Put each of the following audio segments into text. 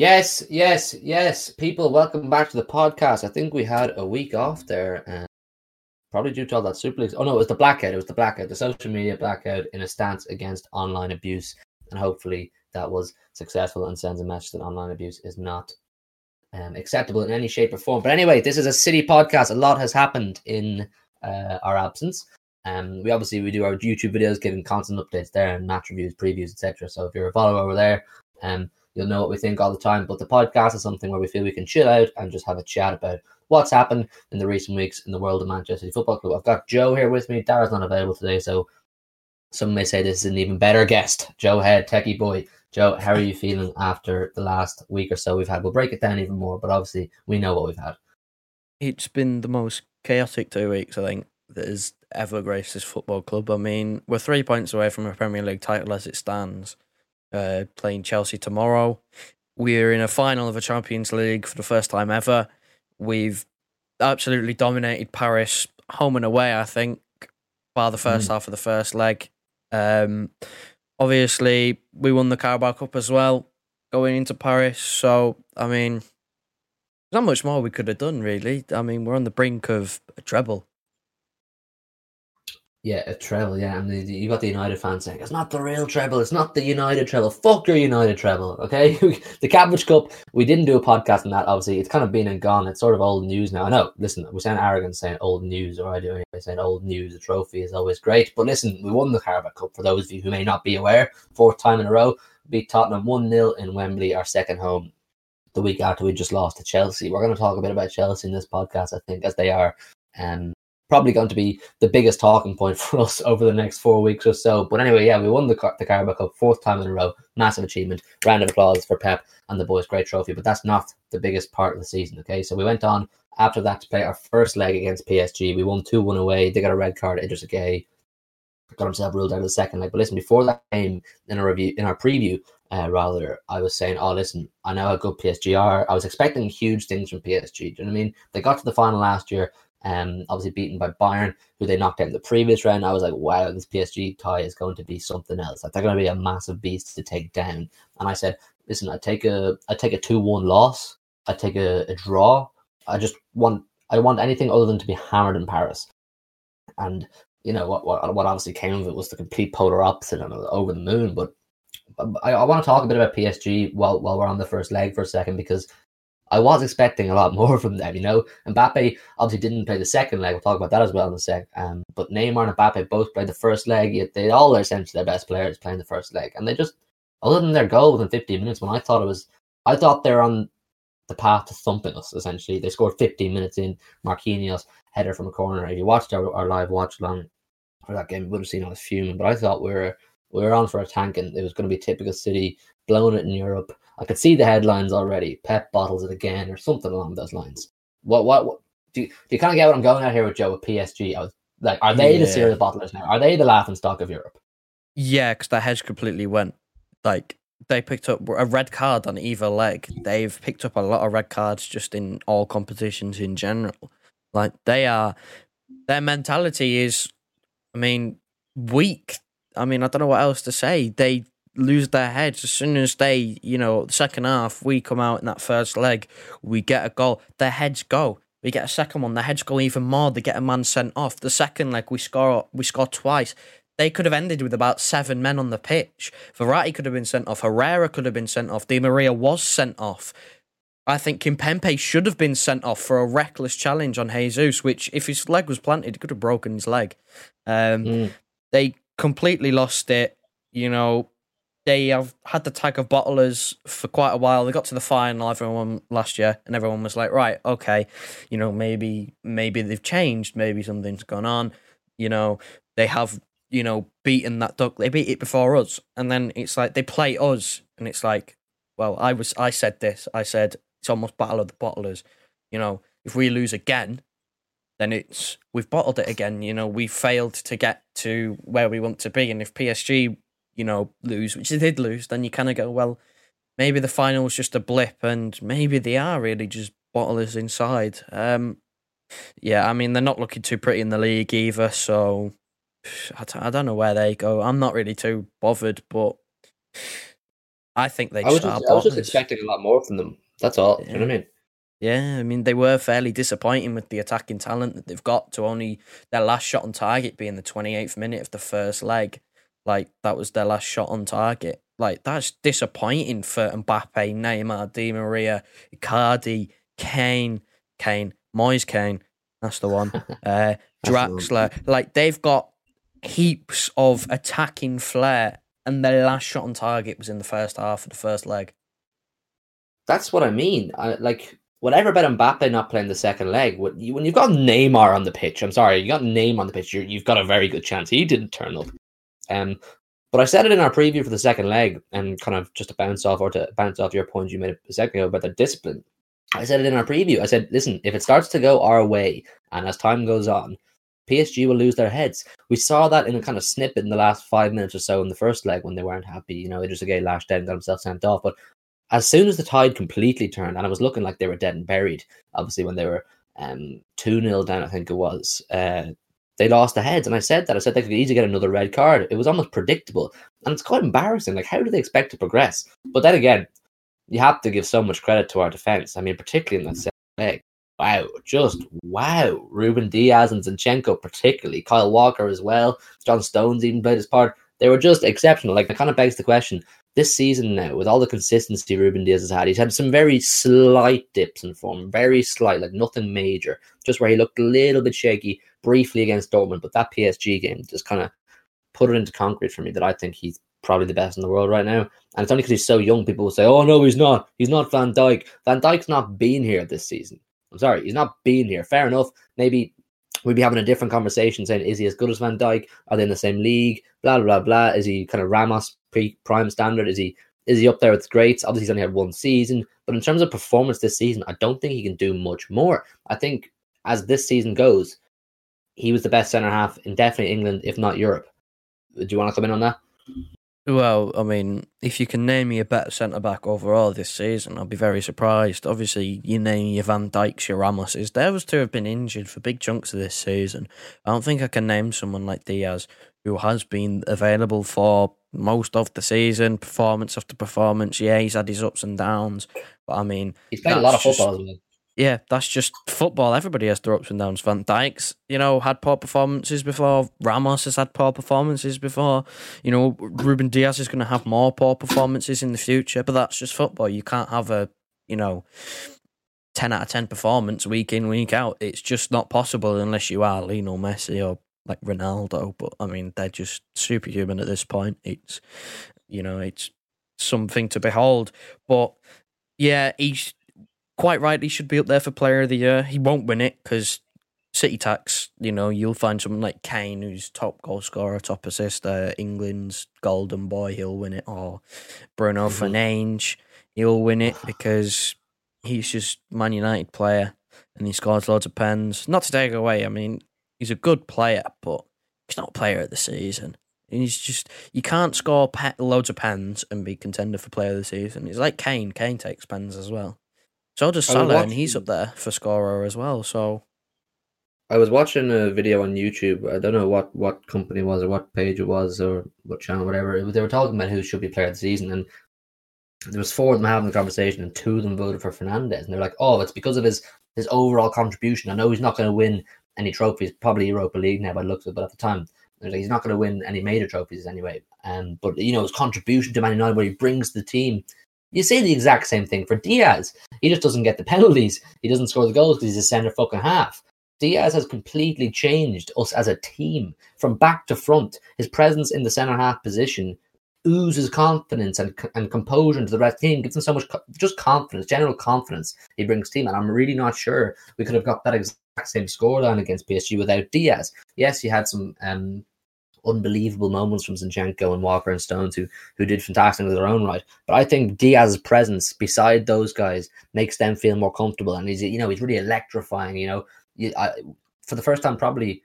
Yes, yes, yes. People, welcome back to the podcast. I think we had a week off there, and probably due to all that Super League. Oh no, it was the blackout. It was the blackout, the social media blackout in a stance against online abuse, and hopefully that was successful and sends a message that online abuse is not um, acceptable in any shape or form. But anyway, this is a city podcast. A lot has happened in uh, our absence. Um, we obviously we do our YouTube videos, giving constant updates there and match reviews, previews, etc. So if you're a follower over there, um, you'll know what we think all the time. But the podcast is something where we feel we can chill out and just have a chat about what's happened in the recent weeks in the world of Manchester City Football Club. I've got Joe here with me. Dara's not available today, so some may say this is an even better guest. Joe Head, techie boy. Joe, how are you feeling after the last week or so we've had? We'll break it down even more, but obviously we know what we've had. It's been the most chaotic two weeks, I think, that has ever graced this football club. I mean, we're three points away from a Premier League title as it stands. Uh, playing Chelsea tomorrow. We're in a final of a Champions League for the first time ever. We've absolutely dominated Paris home and away, I think, bar the first mm. half of the first leg. Um, obviously, we won the Carabao Cup as well going into Paris. So, I mean, not much more we could have done, really. I mean, we're on the brink of a treble. Yeah, a treble. Yeah, and you got the United fans saying it's not the real treble. It's not the United treble. Fuck your United treble. Okay, the Cabbage Cup. We didn't do a podcast on that. Obviously, it's kind of been and gone. It's sort of old news now. I know. Listen, we're saying arrogant saying old news, or I do anyway. Saying old news. The trophy is always great. But listen, we won the Carabao Cup. For those of you who may not be aware, fourth time in a row, beat Tottenham one 0 in Wembley, our second home. The week after we just lost to Chelsea. We're going to talk a bit about Chelsea in this podcast, I think, as they are um, probably going to be the biggest talking point for us over the next four weeks or so. But anyway, yeah, we won the, the Carabao Cup fourth time in a row. Massive achievement. Round of applause for Pep and the boys. Great trophy. But that's not the biggest part of the season. Okay, so we went on after that to play our first leg against PSG. We won 2 1 away. They got a red card. Idris Gueye got himself ruled out of the second leg. But listen, before that game, in a review, in our preview, uh, rather, I was saying, oh, listen, I know how good PSG are. I was expecting huge things from PSG. Do you know what I mean? They got to the final last year um, obviously beaten by Bayern, who they knocked out in the previous round. I was like, wow, this PSG tie is going to be something else. Like they're going to be a massive beast to take down. And I said, listen, I take a I take a two one loss. I take a, a draw. I just want I want anything other than to be hammered in Paris. And you know what what what obviously came of it was the complete polar opposite and over the moon. But I, I want to talk a bit about PSG while while we're on the first leg for a second because I was expecting a lot more from them, you know. Mbappe obviously didn't play the second leg. We'll talk about that as well in a sec. Um, but Neymar and Mbappe both played the first leg. Yet they all are essentially their best players playing the first leg, and they just, other than their goal within 15 minutes, when I thought it was, I thought they're on the path to thumping us. Essentially, they scored 15 minutes in. Marquinhos header from a corner. If you watched our, our live watch along for that game, you would have seen I was fuming. But I thought we were we were on for a tank, and it was going to be typical City blowing it in Europe I could see the headlines already. Pep bottles it again, or something along those lines. What what, what do, you, do you kind of get what I'm going at here with Joe with PSG? I was like, are they yeah. the serious bottlers now? Are they the laughing stock of Europe? Yeah, because the hedge completely went. Like they picked up a red card on either leg. They've picked up a lot of red cards just in all competitions in general. Like they are, their mentality is, I mean, weak. I mean, I don't know what else to say. They lose their heads as soon as they, you know, the second half, we come out in that first leg, we get a goal, their heads go. We get a second one, their heads go even more. They get a man sent off. The second leg, we score, we score twice. They could have ended with about seven men on the pitch. Verratti could have been sent off. Herrera could have been sent off. Di Maria was sent off. I think Kimpembe should have been sent off for a reckless challenge on Jesus, which, if his leg was planted, could have broken his leg. Um, mm. They completely lost it. You know, they have had the tag of bottlers for quite a while. They got to the final, everyone last year, and everyone was like, right, okay, you know, maybe maybe they've changed, maybe something's gone on. You know, they have, you know, beaten that duck. They beat it before us, and then it's like they play us, and it's like, well, I was, I said this, I said it's almost battle of the bottlers. You know, if we lose again, then it's we've bottled it again. You know, we failed to get to where we want to be, and if PSG you know, lose, which they did lose, then you kind of go, well, maybe the final was just a blip, and maybe they are really just bottlers inside. Um, yeah, I mean, they're not looking too pretty in the league either, so I t- I don't know where they go. I'm not really too bothered, but I think they. I was just, I was just expecting a lot more from them. That's all. Yeah. You know what I mean? Yeah, I mean they were fairly disappointing with the attacking talent that they've got to only their last shot on target being the 28th minute of the first leg. Like that was their last shot on target. Like that's disappointing for Mbappe, Neymar, Di Maria, Icardi, Kean, Kean, Moise Kean. That's the one. Uh, Draxler. Like they've got heaps of attacking flair, and their last shot on target was in the first half of the first leg. That's what I mean. I, like whatever about Mbappe not playing the second leg, when you've got Neymar on the pitch, I'm sorry, you got Neymar on the pitch, you have got a very good chance. He didn't turn up. Um, but I said it in our preview for the second leg, and kind of just to bounce off or to bounce off your point you made a second ago about the discipline. I said it in our preview. I said, listen, if it starts to go our way, and as time goes on, PSG will lose their heads. We saw that in a kind of snippet in the last five minutes or so in the first leg when they weren't happy. You know, Idrissa Gueye lashed out and got himself sent off. But as soon as the tide completely turned, and it was looking like they were dead and buried, obviously when they were um, 2 0 down, I think it was, uh, they lost the heads. And I said that. I said they could easily get another red card. It was almost predictable. And it's quite embarrassing. Like, how do they expect to progress? But then again, you have to give so much credit to our defense. I mean, particularly in that second leg. Wow, just wow. Ruben Dias and Zinchenko, particularly. Kyle Walker as well. John Stones even played his part. They were just exceptional. Like, it kind of begs the question this season now, with all the consistency Ruben Dias has had, he's had some very slight dips in form, very slight, like nothing major, just where he looked a little bit shaky briefly against Dortmund. But that PSG game just kind of put it into concrete for me that I think he's probably the best in the world right now. And it's only because he's so young, people will say, oh, no, he's not. He's not Van Dijk. Van Dijk's not been here this season. I'm sorry, he's not been here. Fair enough. Maybe we'd be having a different conversation saying, is he as good as Van Dijk? Are they in the same league? Blah, blah, blah. Is he kind of Ramos pre prime standard? Is he is he up there with greats? Obviously, he's only had one season. But in terms of performance this season, I don't think he can do much more. I think as this season goes, he was the best centre half in definitely England, if not Europe. Do you want to come in on that? Well, I mean, if you can name me a better centre back overall this season, I'll be very surprised. Obviously, you name your Van Dijks, your Ramoses. Those two have been injured for big chunks of this season. I don't think I can name someone like Dias who has been available for most of the season, performance after performance. Yeah, he's had his ups and downs, but I mean, he's played a lot of football. Just, yeah, that's just football. Everybody has their ups and downs. Van Dijk's, you know, had poor performances before. Ramos has had poor performances before. You know, Ruben Dias is going to have more poor performances in the future, but that's just football. You can't have a, you know, 10 out of 10 performance week in, week out. It's just not possible unless you are Lionel Messi or like Ronaldo. But I mean, they're just superhuman at this point. It's, you know, it's something to behold. But yeah, he's quite rightly should be up there for Player of the Year. He won't win it because City tax. You know, you'll find someone like Kane, who's top goal scorer, top assister, England's golden boy. He'll win it, or Bruno mm-hmm. Fernandes. He'll win it because he's just Man United player and he scores loads of pens. Not to take away, I mean, he's a good player, but he's not a player of the season. He's just you can't score pe- loads of pens and be contender for player of the season. He's like Kane. Kane takes pens as well. So does Salah, watching, and he's up there for scorer as well. So I was watching a video on YouTube. I don't know what what company it was or what page it was or what channel, whatever. They were talking about who should be player of the season, and there was four of them having the conversation, and two of them voted for Fernandes, and they're like, "Oh, it's because of his his overall contribution. I know he's not going to win any trophies, probably Europa League now by looks of it, but at the time." Like, he's not going to win any major trophies anyway. Um, but you know his contribution to Man United, where he brings the team you say the exact same thing for Dias. He just doesn't get the penalties. He doesn't score the goals because he's a centre fucking half. Dias has completely changed us as a team from back to front. His presence in the centre half position oozes confidence and, and composure into the rest of the team, gives him so much just confidence, general confidence he brings team. And I'm really not sure we could have got that exact same scoreline against PSG without Dias. Yes, he had some um, unbelievable moments from Zinchenko and Walker and Stones who who did fantastic in their own right. But I think Dias's presence beside those guys makes them feel more comfortable, and he's you know he's really electrifying. You know, I, for the first time probably.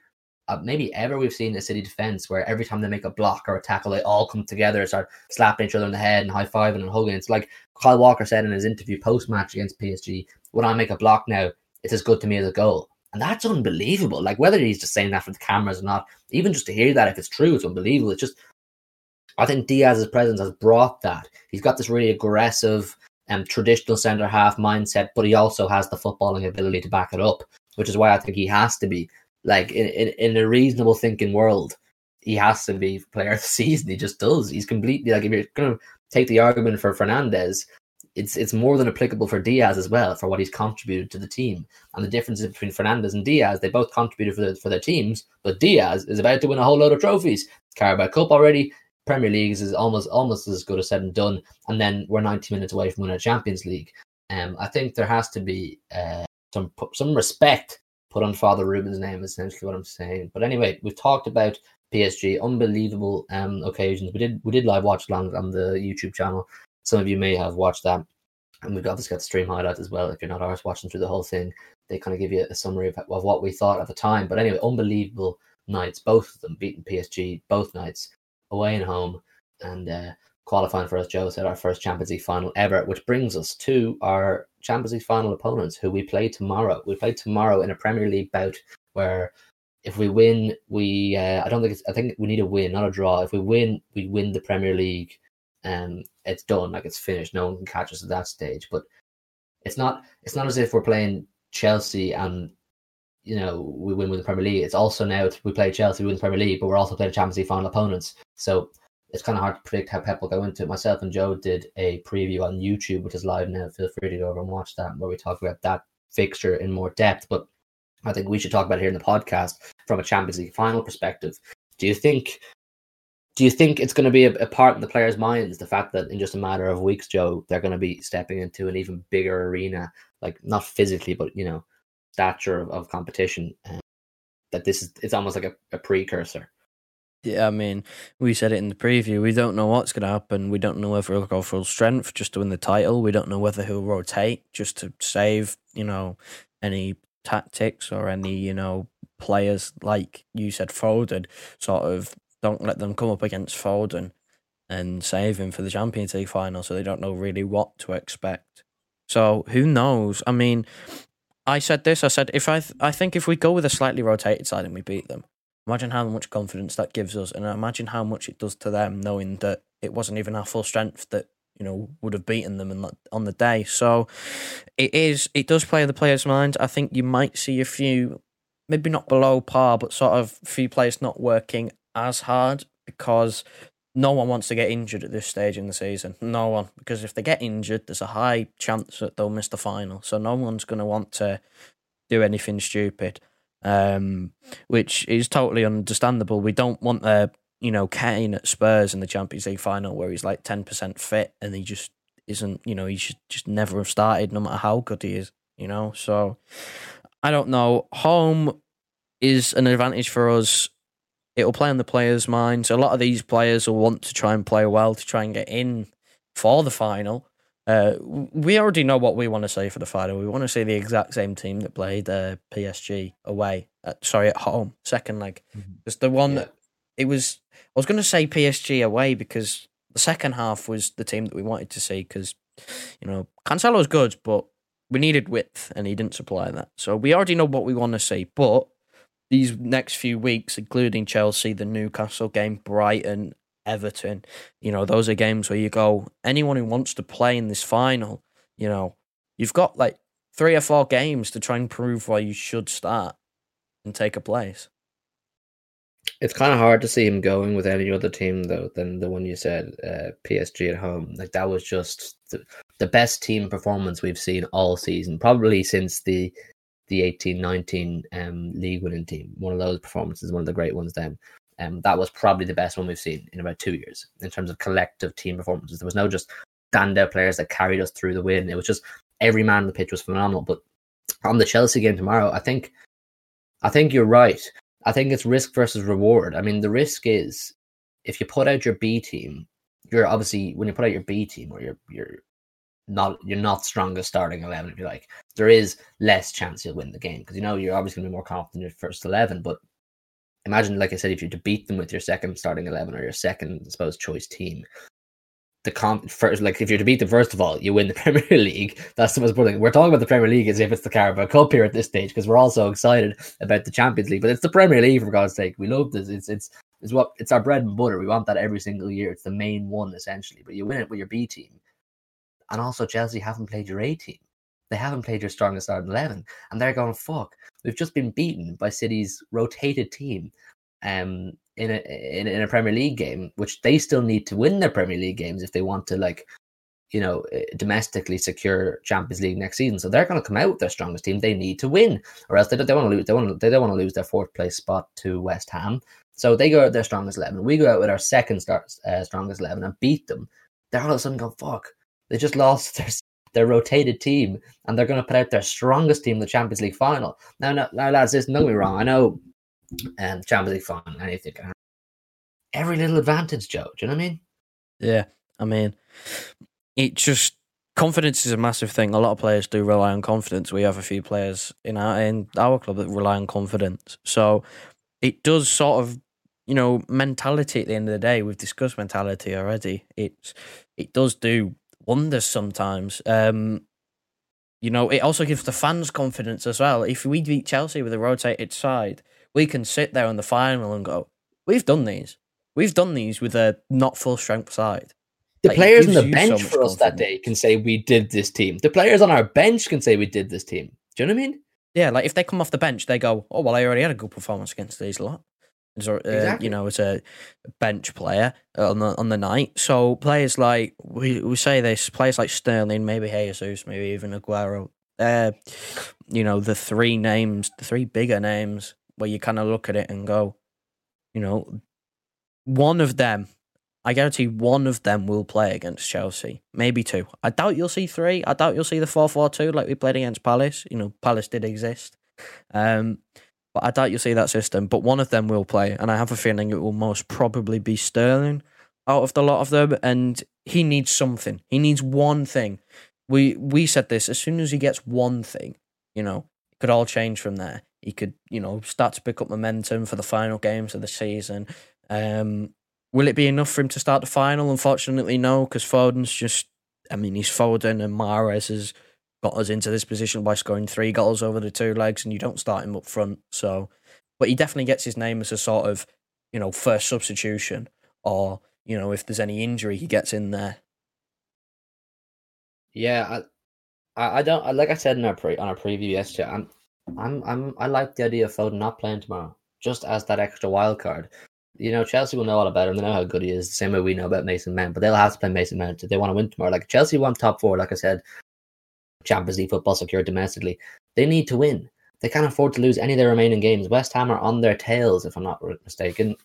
Uh, maybe ever we've seen a city defense where every time they make a block or a tackle, they all come together and start slapping each other in the head and high fiving and hugging. It's like Kyle Walker said in his interview post match against PSG: "When I make a block now, it's as good to me as a goal." And that's unbelievable. Like whether he's just saying that for the cameras or not, even just to hear that if it's true, it's unbelievable. It's just I think Dias's presence has brought that. He's got this really aggressive and um, traditional centre half mindset, but he also has the footballing ability to back it up, which is why I think he has to be like in, in, in a reasonable thinking world. He has to be player of the season. He just does. He's completely like if you're going to take the argument for Fernandes, it's it's more than applicable for Dias as well for what he's contributed to the team. And the differences between Fernandes and Dias, they both contributed for the, for their teams, but Dias is about to win a whole load of trophies. Carabao Cup already, Premier League is almost almost as good as said and done, and then we're 90 minutes away from winning a Champions League. Um, I think there has to be uh, some some respect put on Father Ruben's name. Essentially, what I'm saying. But anyway, we've talked about PSG, unbelievable um, occasions. We did we did live watch along on the YouTube channel. Some of you may have watched that, and we've obviously got the stream highlights as well. If you're not ours watching through the whole thing, they kind of give you a summary of, of what we thought at the time. But anyway, unbelievable nights, both of them beating PSG both nights away and home, and uh, qualifying for us. Joe said our first Champions League final ever, which brings us to our Champions League final opponents, who we play tomorrow. We play tomorrow in a Premier League bout where if we win, we uh, I don't think it's I think we need a win, not a draw. If we win, we win the Premier League. Um, it's done, like it's finished. No one can catch us at that stage. But it's not it's not as if we're playing Chelsea and you know we win with the Premier League. It's also now we play Chelsea, we win the Premier League, but we're also playing Champions League final opponents. So it's kind of hard to predict how Pep will go into it. Myself and Joe did a preview on YouTube, which is live now. Feel free to go over and watch that, where we talk about that fixture in more depth. But I think we should talk about it here in the podcast from a Champions League final perspective. Do you think do you think it's going to be a, a, part in the players' minds the fact that in just a matter of weeks, Joe, they're going to be stepping into an even bigger arena, like not physically, but you know, stature of, of competition? Um, that this is it's almost like a, a precursor. Yeah, I mean, we said it in the preview. We don't know what's going to happen. We don't know whether he'll go full strength just to win the title. We don't know whether he'll rotate just to save, you know, any tactics or any, you know, players like you said, Foden, sort of don't let them come up against Foden and save him for the Champions League final so they don't know really what to expect. So who knows? I mean, I said this, I said if I th- I think if we go with a slightly rotated side and we beat them, imagine how much confidence that gives us and imagine how much it does to them knowing that it wasn't even our full strength that you know would have beaten them in, on the day. So it is it does play in the players' mind. I think you might see a few, maybe not below par, but sort of few players not working as hard because no one wants to get injured at this stage in the season. No one, because if they get injured, there's a high chance that they'll miss the final. So no one's going to want to do anything stupid, um, which is totally understandable. We don't want the you know, Kane at Spurs in the Champions League final where he's like 10% fit and he just isn't, you know, he should just never have started no matter how good he is, you know? So I don't know. Home is an advantage for us. It'll play on the players' minds. A lot of these players will want to try and play well to try and get in for the final. Uh, we already know what we want to say for the final. We want to see the exact same team that played uh, PSG away. At, sorry, at home, second leg. Mm-hmm. The one yeah. that it was I was going to say PSG away because the second half was the team that we wanted to see because, you know, Cancelo's good, but we needed width and he didn't supply that. So we already know what we want to see. But these next few weeks, including Chelsea, the Newcastle game, Brighton, Everton, you know, those are games where you go, anyone who wants to play in this final, you know, you've got like three or four games to try and prove why you should start and take a place. It's kind of hard to see him going with any other team though than the one you said, uh, PSG at home. Like that was just the, the best team performance we've seen all season, probably since the the eighteen nineteen um, league winning team. One of those performances, one of the great ones. Then, um, that was probably the best one we've seen in about two years in terms of collective team performances. There was no just standout players that carried us through the win. It was just every man on the pitch was phenomenal. But on the Chelsea game tomorrow, I think, I think you're right. I think it's risk versus reward. I mean, the risk is if you put out your B team, you're obviously when you put out your B team or you're you're not you're not strongest starting eleven if you like. There is less chance you'll win the game because you know you're obviously going to be more confident in your first eleven. But imagine, like I said, if you're to beat them with your second starting eleven or your second, I suppose, choice team, the comp first, like if you're to beat them first of all, you win the Premier League. That's the most important thing. We're talking about the Premier League as if it's the Carabao Cup here at this stage because we're all so excited about the Champions League. But it's the Premier League for God's sake. We love this. It's it's is what it's our bread and butter. We want that every single year. It's the main one essentially. But you win it with your B team, and also Chelsea haven't played your A team. They haven't played your strongest starting eleven, and they're going fuck. We've just been beaten by City's rotated team, um, in a in, in a Premier League game, which they still need to win their Premier League games if they want to like you know, eh, domestically secure Champions League next season. So they're going to come out with their strongest team. They need to win, or else they don't, they want to lose. They want to, they don't want to lose their fourth place spot to West Ham. So they go out with their strongest eleven. We go out with our second start, uh, strongest eleven and beat them. They're all of a sudden going, "Fuck!" They just lost their their rotated team, and they're going to put out their strongest team in the Champions League final. Now, now, now lads, listen, don't get me wrong. I know, um, Champions League final, anything, every little advantage, Joe. Do you know what I mean? Yeah, I mean, it just confidence is a massive thing. A lot of players do rely on confidence. We have a few players in our in our club that rely on confidence. So it does sort of you know mentality at the end of the day. We've discussed mentality already. It's it does do wonders sometimes. Um, you know, it also gives the fans confidence as well. If we beat Chelsea with a rotated side, we can sit there in the final and go, "We've done these. We've done these with a not full strength side." The like, players on the bench so for us that day can say we did this team. The players on our bench can say we did this team. Do you know what I mean? Yeah, like if they come off the bench, they go, "Oh well, I already had a good performance against these lot." Uh, exactly. you know, as a bench player on the on the night. So players like we we say this, players like Sterling, maybe Jesus, maybe even Aguero. Uh, you know, the three names, the three bigger names, where you kind of look at it and go, you know, one of them I guarantee one of them will play against Chelsea, maybe two. I doubt you'll see three. I doubt you'll see the four-four-two like we played against Palace. You know, Palace did exist. Um, but I doubt you'll see that system. But one of them will play, and I have a feeling it will most probably be Sterling out of the lot of them. And he needs something. He needs one thing. We we said this as soon as he gets one thing, you know, it could all change from there. He could, you know, start to pick up momentum for the final games of the season. Um, Will it be enough for him to start the final? Unfortunately, no, because Foden's just, I mean, he's Foden and Mahrez has got us into this position by scoring three goals over the two legs, and you don't start him up front. So, but he definitely gets his name as a sort of, you know, first substitution, or you know, if there's any injury, he gets in there. Yeah, I, I don't like I said in our pre on our preview yesterday. I'm, I'm, I'm, I like the idea of Foden not playing tomorrow, just as that extra wild card you know, Chelsea will know all about him. They know how good he is, the same way we know about Mason Mount. But they'll have to play Mason Mount if they want to win tomorrow. Like Chelsea want top four, like I said, Champions League football secured domestically. They need to win. They can't afford to lose any of their remaining games. West Ham are on their tails, if I'm not mistaken.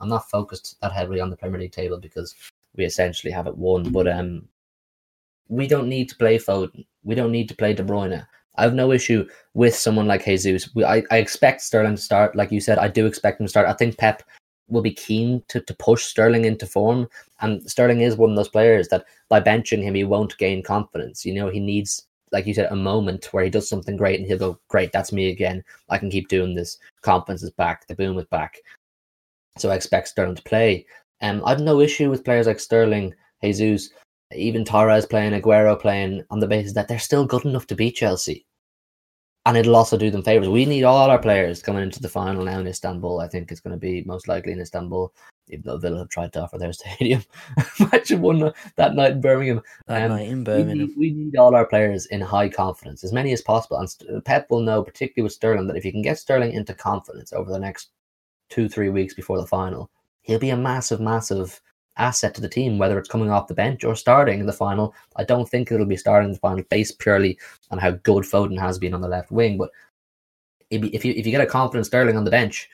I'm not focused that heavily on the Premier League table because we essentially have it won. But um, we don't need to play Foden. We don't need to play De Bruyne. I have no issue with someone like Jesus. We, I, I expect Sterling to start. Like you said, I do expect him to start. I think Pep will be keen to, to push Sterling into form. And Sterling is one of those players that by benching him, he won't gain confidence. You know, he needs, like you said, a moment where he does something great and he'll go, Great, that's me again. I can keep doing this. Confidence is back. The boom is back. So I expect Sterling to play. Um, I've no issue with players like Sterling, Jesus, even Torres playing, Aguero playing on the basis that they're still good enough to beat Chelsea and it'll also do them favors. We need all our players coming into the final now in Istanbul. I think it's going to be most likely in Istanbul, even though Villa have tried to offer their stadium. Imagine one that night in Birmingham. That um, night in Birmingham. We need, we need, all our players in high confidence, as many as possible. And Pep will know, particularly with Sterling, that if you can get Sterling into confidence over the next two, three weeks before the final, he'll be a massive, massive asset to the team, whether it's coming off the bench or starting in the final. I don't think it'll be starting in the final based purely on how good Foden has been on the left wing. But if you if you get a confident Sterling on the bench,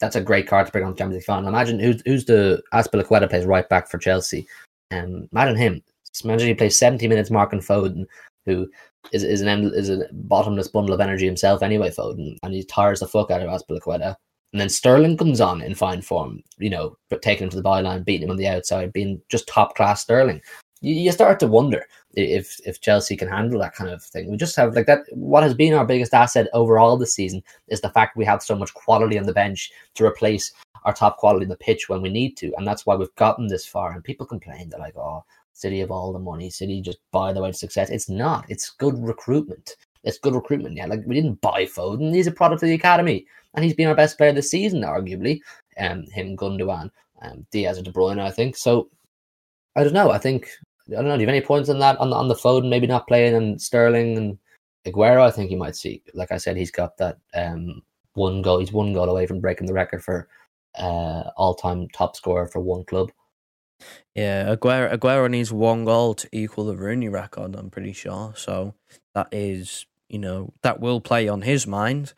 that's a great card to bring on the Champions League final. Imagine who's who's the Azpilicueta plays right back for Chelsea. Um, imagine him. Imagine he plays 70 minutes marking Foden, who is is an is a bottomless bundle of energy himself anyway. Foden, and he tires the fuck out of Azpilicueta. And then Sterling comes on in fine form, you know, taking him to the byline, beating him on the outside, being just top class Sterling. You, you start to wonder if if Chelsea can handle that kind of thing. We just have like that. What has been our biggest asset overall this season is the fact we have so much quality on the bench to replace our top quality in the pitch when we need to, and that's why we've gotten this far. And people complain they're like, "Oh, City have all the money. City just buy the way to success." It's not. It's good recruitment. it's good recruitment. Yeah, like we didn't buy Foden; he's a product of the academy, and he's been our best player this season, arguably. Um, him, Gundogan, um, Dias, or De Bruyne, I think. So I don't know. I think I don't know. Do you have any points on that on the, on the Foden maybe not playing and Sterling and Aguero? I think you might see. Like I said, he's got that um one goal. He's one goal away from breaking the record for uh all time top scorer for one club. Yeah, Aguero, Aguero needs one goal to equal the Rooney record. I'm pretty sure. So that is, you know, that will play on his mind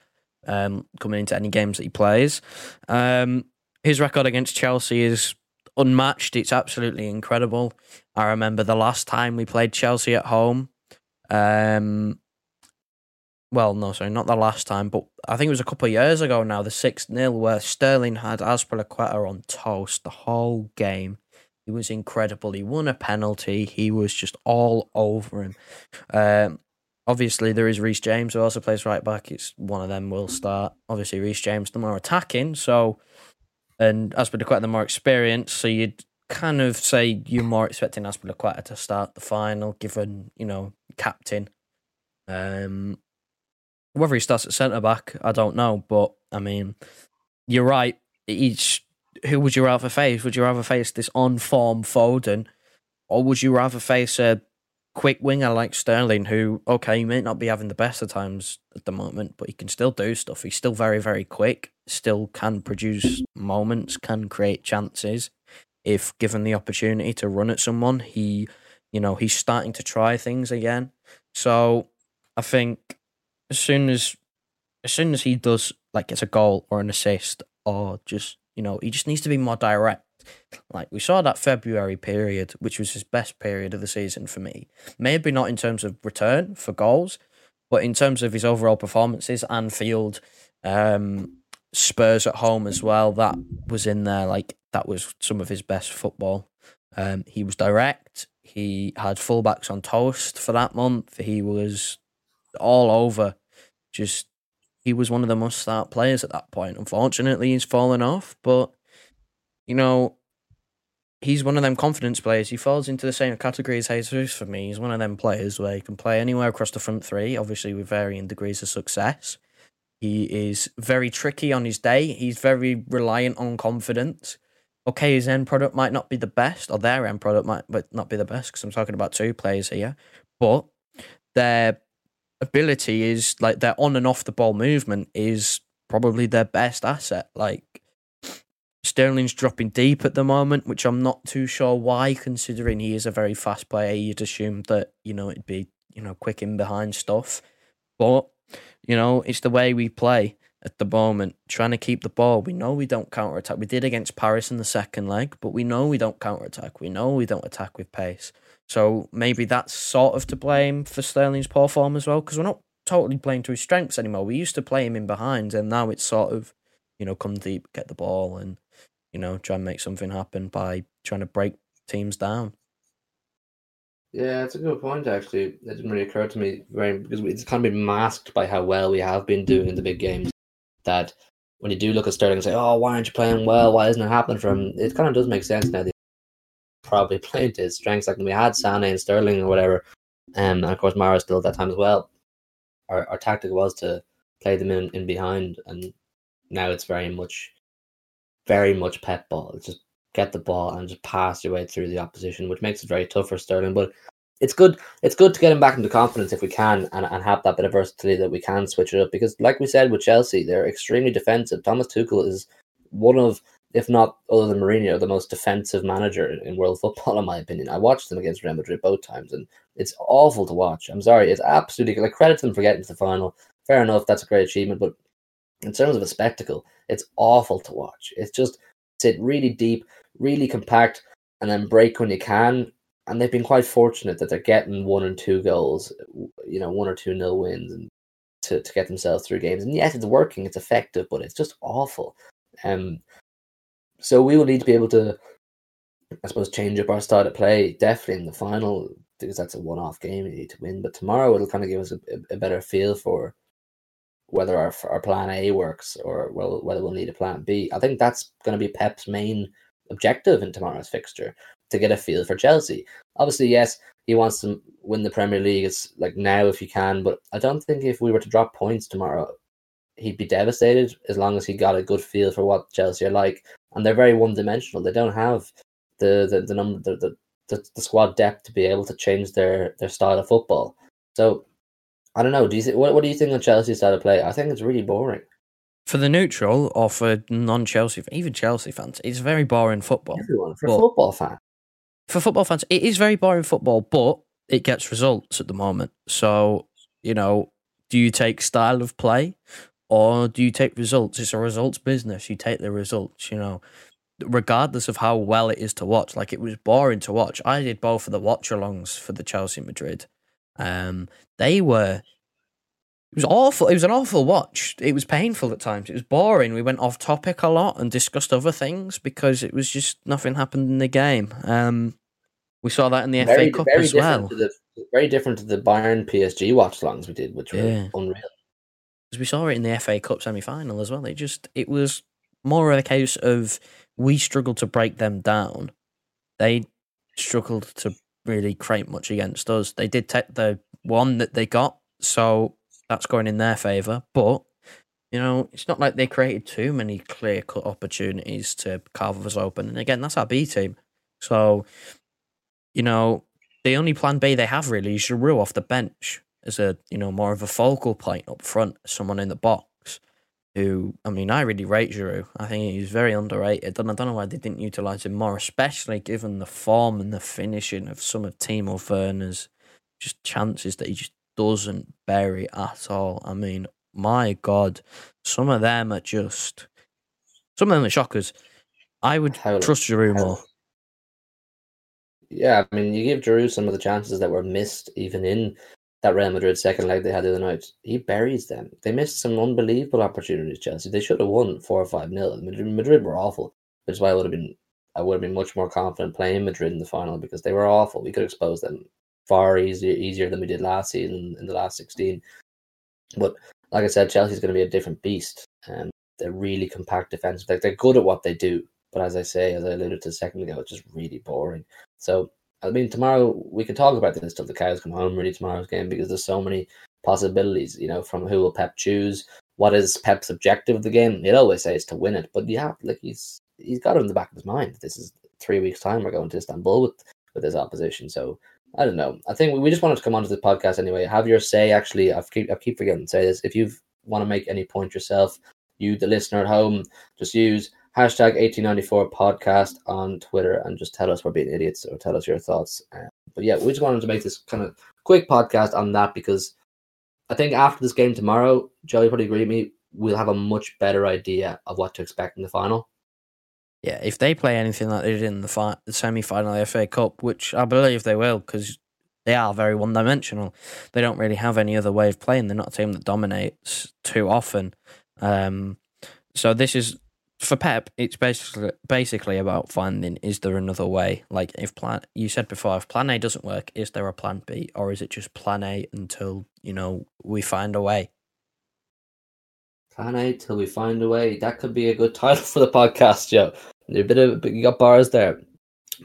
um, coming into any games that he plays. Um, his record against Chelsea is unmatched. It's absolutely incredible. I remember the last time we played Chelsea at home. Um, well, no, sorry, not the last time, but I think it was a couple of years ago now, the 6 0, where Sterling had Azpilicueta on toast the whole game. He was incredible. He won a penalty. He was just all over him. Um, obviously, there is Reece James who also plays right back. It's one of them will start. Obviously, Reece James the more attacking, so and Azpilicueta the more experienced. So you'd kind of say you're more expecting Azpilicueta to start the final, given you know captain. Um, whether he starts at centre back, I don't know, but I mean, you're right. Each who would you rather face? Would you rather face this on form Foden, or would you rather face a quick winger like Sterling, who okay, he may not be having the best of times at the moment, but he can still do stuff. He's still very, very quick. Still can produce moments, can create chances if given the opportunity to run at someone. He, you know, he's starting to try things again. So I think as soon as as soon as he does like gets a goal or an assist or just you know he just needs to be more direct like we saw that February period, which was his best period of the season for me. Maybe not in terms of return for goals, but in terms of his overall performances, Anfield, um, Spurs at home as well. That was in there. Like that was some of his best football. Um, he was direct. He had fullbacks on toast for that month. He was all over. Just he was one of the must start players at that point. Unfortunately, he's fallen off, but you know, he's one of them confidence players. He falls into the same category as Jesus for me. He's one of them players where he can play anywhere across the front three, obviously with varying degrees of success. He is very tricky on his day. He's very reliant on confidence. Okay, his end product might not be the best, or their end product might but not be the best, because I'm talking about two players here. But their ability is like their on and off the ball movement is probably their best asset. Like Sterling's dropping deep at the moment, which I'm not too sure why, considering he is a very fast player. You'd assume that, you know, it'd be, you know, quick in behind stuff. But, you know, it's the way we play at the moment, trying to keep the ball. We know we don't counter attack. We did against Paris in the second leg, but we know we don't counter attack. We know we don't attack with pace. So maybe that's sort of to blame for Sterling's poor form as well, because we're not totally playing to his strengths anymore. We used to play him in behind, and now it's sort of, you know, come deep, get the ball, and you know, try and make something happen by trying to break teams down. Yeah, it's a good point. Actually, it didn't really occur to me very because it's kind of been masked by how well we have been doing in the big games. That when you do look at Sterling and say, "Oh, why aren't you playing well? Why isn't it happening for him?" It kind of does make sense now. That probably playing to his strengths. Like when we had Sane and Sterling or whatever, um, and of course Mara still at that time as well. Our our tactic was to play them in, in behind, and now it's very much very much Pep ball. It's just get the ball and just pass your way through the opposition, which makes it very tough for Sterling. But it's good. It's good to get him back into confidence if we can, and, and have that bit of versatility that we can switch it up. Because, like we said with Chelsea, they're extremely defensive. Thomas Tuchel is one of, if not other than Mourinho, the most defensive manager in world football, in my opinion. I watched them against Real Madrid both times, and it's awful to watch. I'm sorry, it's absolutely like credit to them for getting to the final. Fair enough, that's a great achievement, but in terms of a spectacle, it's awful to watch. It's just sit really deep, really compact, and then break when you can. And they've been quite fortunate that they're getting one and two goals, you know, one or two nil wins, and to, to get themselves through games. And yes, it's working, it's effective, but it's just awful. Um, so we will need to be able to, I suppose, change up our style of play definitely in the final because that's a one-off game you need to win. But tomorrow it'll kind of give us a, a better feel for whether our our plan A works or well, whether we'll need a plan B. I think that's going to be Pep's main objective in tomorrow's fixture. to get a feel for Chelsea. Obviously, yes, he wants to win the Premier League. It's like now if you can, but I don't think if we were to drop points tomorrow, he'd be devastated as long as he got a good feel for what Chelsea are like. And they're very one dimensional. They don't have the the, the number the, the, the, the squad depth to be able to change their, their style of football. So I don't know. Do you th- what what do you think of Chelsea's style of play? I think it's really boring. For the neutral or for non Chelsea, even Chelsea fans, it's very boring football. Everyone for football fan. For football fans, it is very boring football, but it gets results at the moment. So, you know, do you take style of play or do you take results? It's a results business. You take the results, you know, regardless of how well it is to watch. Like it was boring to watch. I did both of the watch alongs for the Chelsea Madrid. Um, they were it was awful. It was an awful watch. It was painful at times. It was boring. We went off topic a lot and discussed other things because it was just nothing happened in the game. Um, we saw that in the FA Cup as well. the very different to the Bayern PSG watch longs we did, which were Yeah. unreal. because we saw it in the FA Cup semi final as well. It just it was more of a case of we struggled to break them down. They struggled to really create much against us. They did take the one that they got, so that's going in their favour. But you know, it's not like they created too many clear cut opportunities to carve us open. And again, that's our B team. So, you know, the only plan B they have really is Giroud off the bench as a you know more of a focal point up front, someone in the box. Who I mean, I really rate Giroud. I think he's very underrated, and I don't know why they didn't utilize him more, especially given the form and the finishing of some of Timo Werner's just chances that he just doesn't bury at all. I mean, my God, some of them are just some of them are shockers. I would Howler. trust Giroud more. Yeah, I mean, you give Giroud some of the chances that were missed, even in that Real Madrid second leg they had the other night. He buries them. They missed some unbelievable opportunities. Chelsea. They should have won four or five nil. Madrid, Madrid were awful, That's why I would have been. I would have been much more confident playing Madrid in the final because they were awful. We could expose them far easier easier than we did last season in the last sixteen. But like I said, Chelsea's going to be a different beast, and they're really compact defensive. Like they're good at what they do, but as I say, as I alluded to a second ago, it's just really boring. So I mean, tomorrow we can talk about this till the cows come home. Really, tomorrow's game because there's so many possibilities. You know, from who will Pep choose? What is Pep's objective of the game? He'd always say it's to win it, but yeah, like he's he's got it in the back of his mind. This is three weeks time. We're going to Istanbul with with his opposition. So I don't know. I think we, just wanted to come onto the podcast anyway. Have your say. Actually, I keep I keep forgetting to say this. If you want to make any point yourself, you the listener at home, just use hashtag 1894 podcast on Twitter and just tell us we're being idiots or tell us your thoughts. But yeah, we just wanted to make this kind of quick podcast on that because I think after this game tomorrow, Joe, you probably agree with me, we'll have a much better idea of what to expect in the final. Yeah, if they play anything like they did in the, fi- the semi-final of the FA Cup, which I believe they will, because they are very one-dimensional. They don't really have any other way of playing. They're not a team that dominates too often. Um, so this is for Pep. It's basically basically about finding is there another way? Like if plan you said before, if Plan A doesn't work, is there a Plan B, or is it just Plan A until you know we find a way? A till we find a way. That could be a good title for the podcast, Joe. A bit of you got bars there.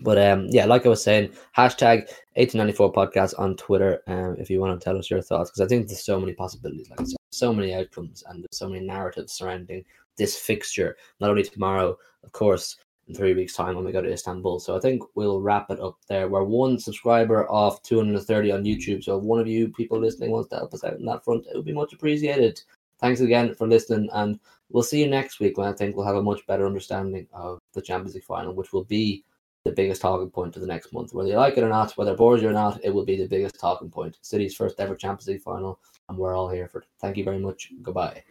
But um, yeah, like I was saying, hashtag 1894 podcast on Twitter. Um, if you want to tell us your thoughts, because I think there's so many possibilities, like said, so many outcomes, and so many narratives surrounding this fixture. Not only tomorrow, of course, in three weeks' time when we go to Istanbul. So I think we'll wrap it up there. We're one subscriber off 230 on YouTube. So if one of you people listening wants to help us out in that front, it would be much appreciated. Thanks again for listening, and we'll see you next week when I think we'll have a much better understanding of the Champions League final, which will be the biggest talking point of the next month. Whether you like it or not, whether it bores you or not, it will be the biggest talking point. City's first ever Champions League final, and we're all here for it. Thank you very much. Goodbye.